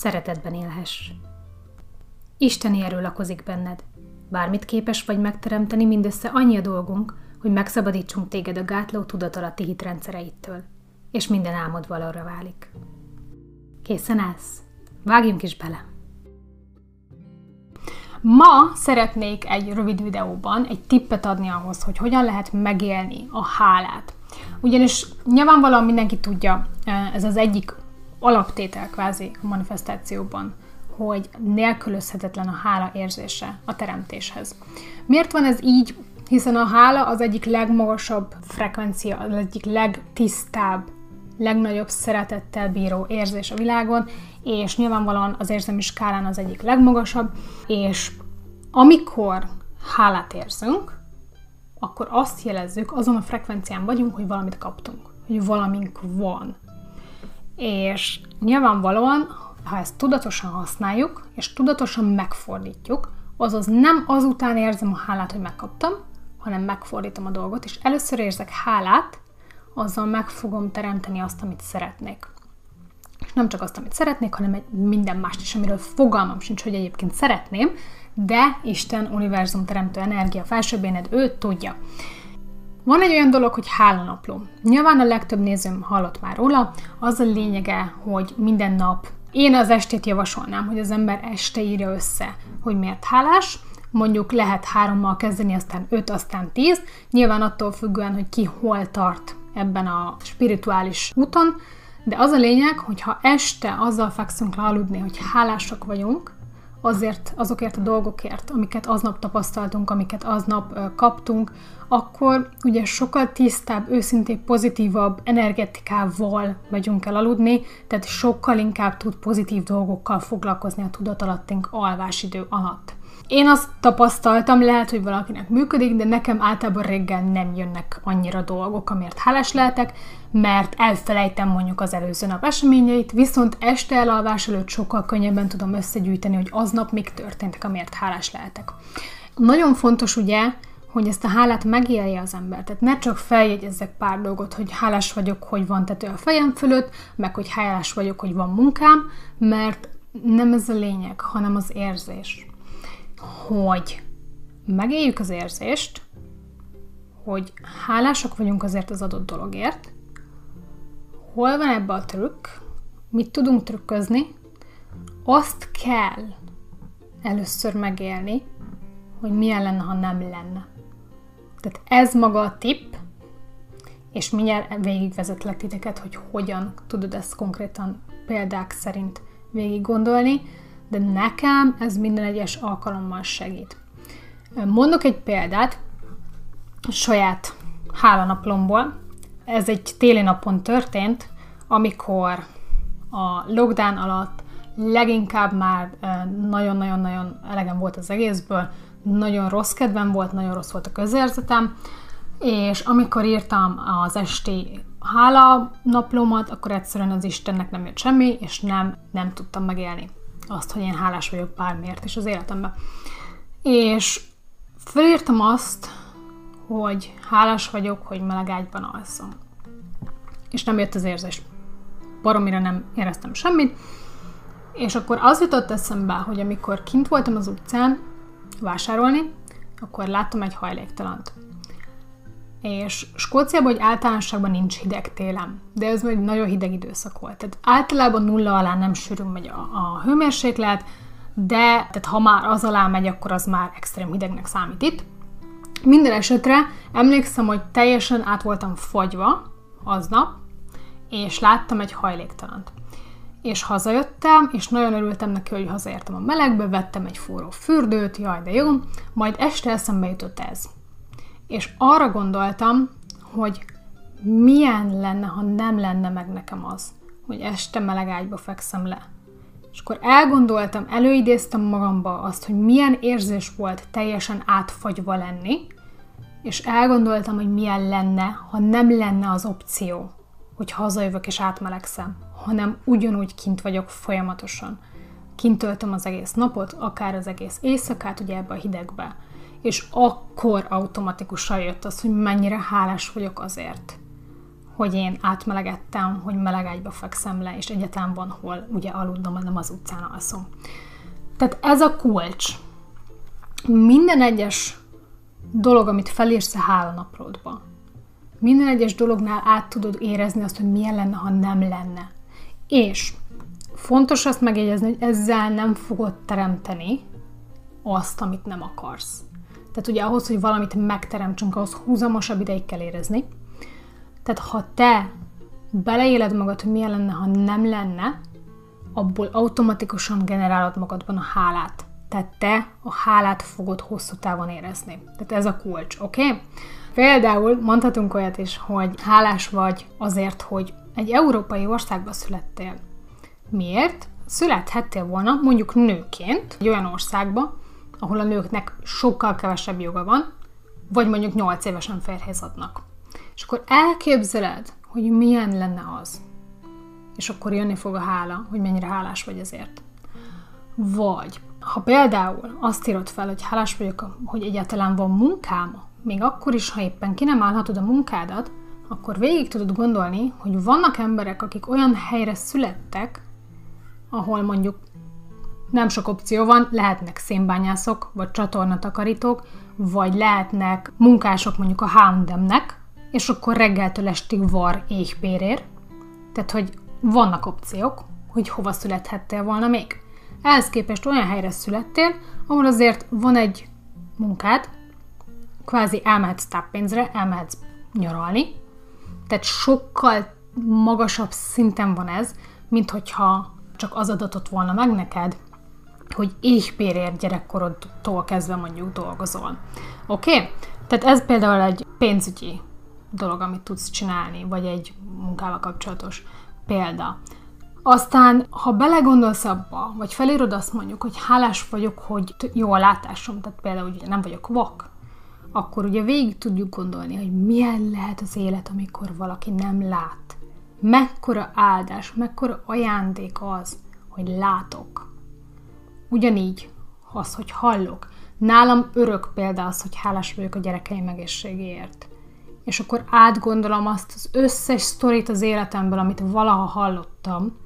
szeretetben élhess. Isteni erő lakozik benned. Bármit képes vagy megteremteni, mindössze annyi a dolgunk, hogy megszabadítsunk téged a gátló tudatalatti hitrendszereittől, és minden álmod valóra válik. Készen állsz? Vágjunk is bele! Ma szeretnék egy rövid videóban egy tippet adni ahhoz, hogy hogyan lehet megélni a hálát. Ugyanis nyilvánvalóan mindenki tudja, ez az egyik alaptétel kvázi a manifestációban, hogy nélkülözhetetlen a hála érzése a teremtéshez. Miért van ez így? Hiszen a hála az egyik legmagasabb frekvencia, az egyik legtisztább, legnagyobb szeretettel bíró érzés a világon, és nyilvánvalóan az érzelmi skálán az egyik legmagasabb, és amikor hálát érzünk, akkor azt jelezzük, azon a frekvencián vagyunk, hogy valamit kaptunk, hogy valamink van. És nyilvánvalóan, ha ezt tudatosan használjuk, és tudatosan megfordítjuk, azaz nem azután érzem a hálát, hogy megkaptam, hanem megfordítom a dolgot, és először érzek hálát, azzal meg fogom teremteni azt, amit szeretnék. És nem csak azt, amit szeretnék, hanem minden mást is, amiről fogalmam sincs, hogy egyébként szeretném, de Isten, univerzum, teremtő energia, felsőbbéned, ő tudja. Van egy olyan dolog, hogy hálanapló. Nyilván a legtöbb nézőm hallott már róla, az a lényege, hogy minden nap én az estét javasolnám, hogy az ember este írja össze, hogy miért hálás, mondjuk lehet hárommal kezdeni, aztán öt, aztán tíz, nyilván attól függően, hogy ki hol tart ebben a spirituális úton, de az a lényeg, hogy ha este azzal fekszünk le aludni, hogy hálásak vagyunk, azért, azokért a dolgokért, amiket aznap tapasztaltunk, amiket aznap kaptunk, akkor ugye sokkal tisztább, őszintén pozitívabb energetikával megyünk el aludni, tehát sokkal inkább tud pozitív dolgokkal foglalkozni a tudatalattink alvásidő alatt. Én azt tapasztaltam, lehet, hogy valakinek működik, de nekem általában reggel nem jönnek annyira dolgok, amiért hálás lehetek, mert elfelejtem mondjuk az előző nap eseményeit, viszont este elalvás előtt sokkal könnyebben tudom összegyűjteni, hogy aznap mik történtek, amiért hálás lehetek. Nagyon fontos ugye, hogy ezt a hálát megélje az ember. Tehát ne csak feljegyezzek pár dolgot, hogy hálás vagyok, hogy van tető a fejem fölött, meg hogy hálás vagyok, hogy van munkám, mert nem ez a lényeg, hanem az érzés hogy megéljük az érzést, hogy hálásak vagyunk azért az adott dologért, hol van ebbe a trükk, mit tudunk trükközni, azt kell először megélni, hogy milyen lenne, ha nem lenne. Tehát ez maga a tipp, és mindjárt végigvezetlek titeket, hogy hogyan tudod ezt konkrétan példák szerint végig gondolni, de nekem ez minden egyes alkalommal segít. Mondok egy példát a saját hálanaplomból. Ez egy téli napon történt, amikor a lockdown alatt leginkább már nagyon-nagyon-nagyon elegem volt az egészből, nagyon rossz kedvem volt, nagyon rossz volt a közérzetem, és amikor írtam az esti hála naplomat, akkor egyszerűen az Istennek nem jött semmi, és nem, nem tudtam megélni azt, hogy én hálás vagyok bármiért is az életemben. És felírtam azt, hogy hálás vagyok, hogy meleg ágyban alszom. És nem jött az érzés. Baromira nem éreztem semmit. És akkor az jutott eszembe, hogy amikor kint voltam az utcán vásárolni, akkor láttam egy hajléktalant. És Skóciában, hogy általánosságban nincs hideg télen, de ez egy nagyon hideg időszak volt. Tehát általában nulla alá nem sűrűn megy a, a hőmérséklet, de tehát ha már az alá megy, akkor az már extrém hidegnek számít itt. Minden esetre emlékszem, hogy teljesen át voltam fagyva aznap, és láttam egy hajléktalant. És hazajöttem, és nagyon örültem neki, hogy hazaértem a melegbe, vettem egy forró fürdőt, jaj, de jó, majd este eszembe jutott ez. És arra gondoltam, hogy milyen lenne, ha nem lenne meg nekem az, hogy este meleg ágyba fekszem le. És akkor elgondoltam, előidéztem magamba azt, hogy milyen érzés volt teljesen átfagyva lenni, és elgondoltam, hogy milyen lenne, ha nem lenne az opció, hogy hazajövök és átmelegszem, hanem ugyanúgy kint vagyok folyamatosan. Kint töltöm az egész napot, akár az egész éjszakát, ugye ebbe a hidegbe. És akkor automatikusan jött az, hogy mennyire hálás vagyok azért, hogy én átmelegettem, hogy melegágyba fekszem le, és egyetem van hol ugye aludnom, nem az utcán alszom. Tehát ez a kulcs. Minden egyes dolog, amit felírsz a hálanaprodba, minden egyes dolognál át tudod érezni azt, hogy milyen lenne, ha nem lenne. És fontos azt megjegyezni, hogy ezzel nem fogod teremteni azt, amit nem akarsz. Tehát ugye ahhoz, hogy valamit megteremtsünk, ahhoz húzamosabb ideig kell érezni. Tehát ha te beleéled magad, hogy milyen lenne, ha nem lenne, abból automatikusan generálod magadban a hálát. Tehát te a hálát fogod hosszú távon érezni. Tehát ez a kulcs, oké? Okay? Például mondhatunk olyat is, hogy hálás vagy azért, hogy egy európai országba születtél. Miért? Születhettél volna mondjuk nőként egy olyan országba, ahol a nőknek sokkal kevesebb joga van, vagy mondjuk 8 évesen férhez adnak. És akkor elképzeled, hogy milyen lenne az. És akkor jönni fog a hála, hogy mennyire hálás vagy ezért. Vagy, ha például azt írod fel, hogy hálás vagyok, hogy egyáltalán van munkám, még akkor is, ha éppen ki nem állhatod a munkádat, akkor végig tudod gondolni, hogy vannak emberek, akik olyan helyre születtek, ahol mondjuk nem sok opció van, lehetnek szénbányászok, vagy csatornatakarítók, vagy lehetnek munkások mondjuk a Houndemnek, és akkor reggeltől estig var éhpérér. Tehát, hogy vannak opciók, hogy hova születhettél volna még. Ehhez képest olyan helyre születtél, ahol azért van egy munkád, kvázi elmehetsz táppénzre, elmehetsz nyaralni, tehát sokkal magasabb szinten van ez, mint hogyha csak az adatot volna meg neked, hogy éhpérért gyerekkorodtól kezdve mondjuk dolgozol. Oké? Okay? Tehát ez például egy pénzügyi dolog, amit tudsz csinálni, vagy egy munkával kapcsolatos példa. Aztán, ha belegondolsz abba, vagy felírod azt mondjuk, hogy hálás vagyok, hogy jó a látásom, tehát például ugye nem vagyok vak, akkor ugye végig tudjuk gondolni, hogy milyen lehet az élet, amikor valaki nem lát. Mekkora áldás, mekkora ajándék az, hogy látok. Ugyanígy az, hogy hallok. Nálam örök példa az, hogy hálás vagyok a gyerekeim egészségéért. És akkor átgondolom azt az összes sztorit az életemből, amit valaha hallottam,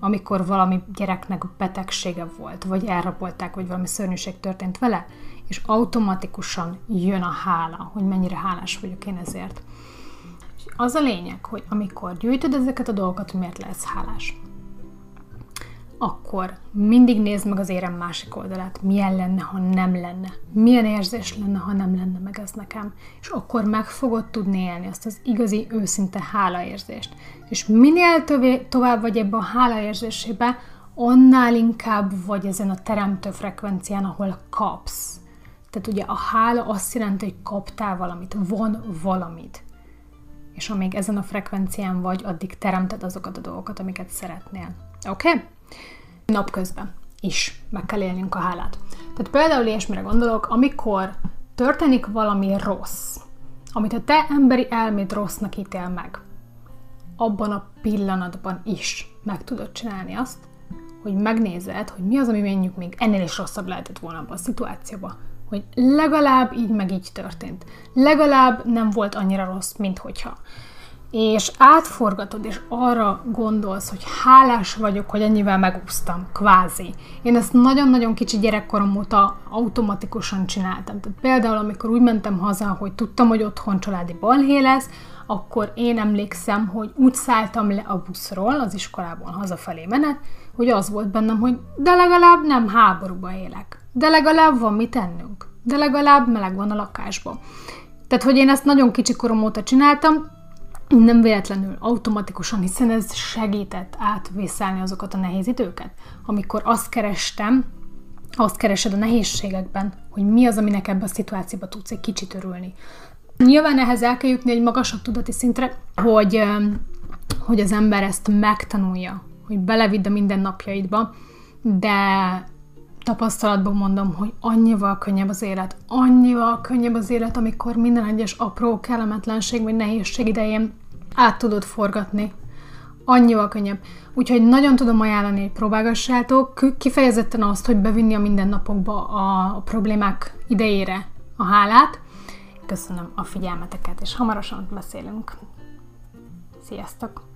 amikor valami gyereknek betegsége volt, vagy elrabolták, vagy valami szörnyűség történt vele, és automatikusan jön a hála, hogy mennyire hálás vagyok én ezért. És az a lényeg, hogy amikor gyűjtöd ezeket a dolgokat, miért lesz hálás? Akkor mindig nézd meg az érem másik oldalát, milyen lenne, ha nem lenne, milyen érzés lenne, ha nem lenne meg ez nekem, és akkor meg fogod tudni élni azt az igazi, őszinte hálaérzést. És minél tövé, tovább vagy ebbe a hálaérzésébe, annál inkább vagy ezen a teremtő frekvencián, ahol kapsz. Tehát ugye a hála azt jelenti, hogy kaptál valamit, van valamit. És amíg ezen a frekvencián vagy, addig teremted azokat a dolgokat, amiket szeretnél. Oké? Okay? Napközben is meg kell élnünk a hálát. Tehát például ilyesmire gondolok, amikor történik valami rossz, amit a te emberi elméd rossznak ítél meg, abban a pillanatban is meg tudod csinálni azt, hogy megnézed, hogy mi az, ami mondjuk még ennél is rosszabb lehetett volna abban a szituációban, hogy legalább így meg így történt. Legalább nem volt annyira rossz, mint hogyha. És átforgatod, és arra gondolsz, hogy hálás vagyok, hogy ennyivel megúsztam, kvázi. Én ezt nagyon-nagyon kicsi gyerekkorom óta automatikusan csináltam. Tehát például, amikor úgy mentem haza, hogy tudtam, hogy otthon családi balhé lesz, akkor én emlékszem, hogy úgy szálltam le a buszról, az iskolából hazafelé menet, hogy az volt bennem, hogy de legalább nem háborúba élek, de legalább van mit tennünk, de legalább meleg van a lakásban. Tehát, hogy én ezt nagyon kicsi korom óta csináltam, nem véletlenül automatikusan, hiszen ez segített átvészelni azokat a nehéz időket. Amikor azt kerestem, azt keresed a nehézségekben, hogy mi az, aminek ebben a szituációban tudsz egy kicsit örülni. Nyilván ehhez el kell jutni egy magasabb tudati szintre, hogy, hogy az ember ezt megtanulja, hogy belevidd a mindennapjaidba, de tapasztalatban mondom, hogy annyival könnyebb az élet, annyival könnyebb az élet, amikor minden egyes apró kellemetlenség vagy nehézség idején át tudod forgatni. Annyival könnyebb. Úgyhogy nagyon tudom ajánlani, hogy próbálgassátok kifejezetten azt, hogy bevinni a mindennapokba a problémák idejére a hálát. Köszönöm a figyelmeteket, és hamarosan beszélünk. Sziasztok!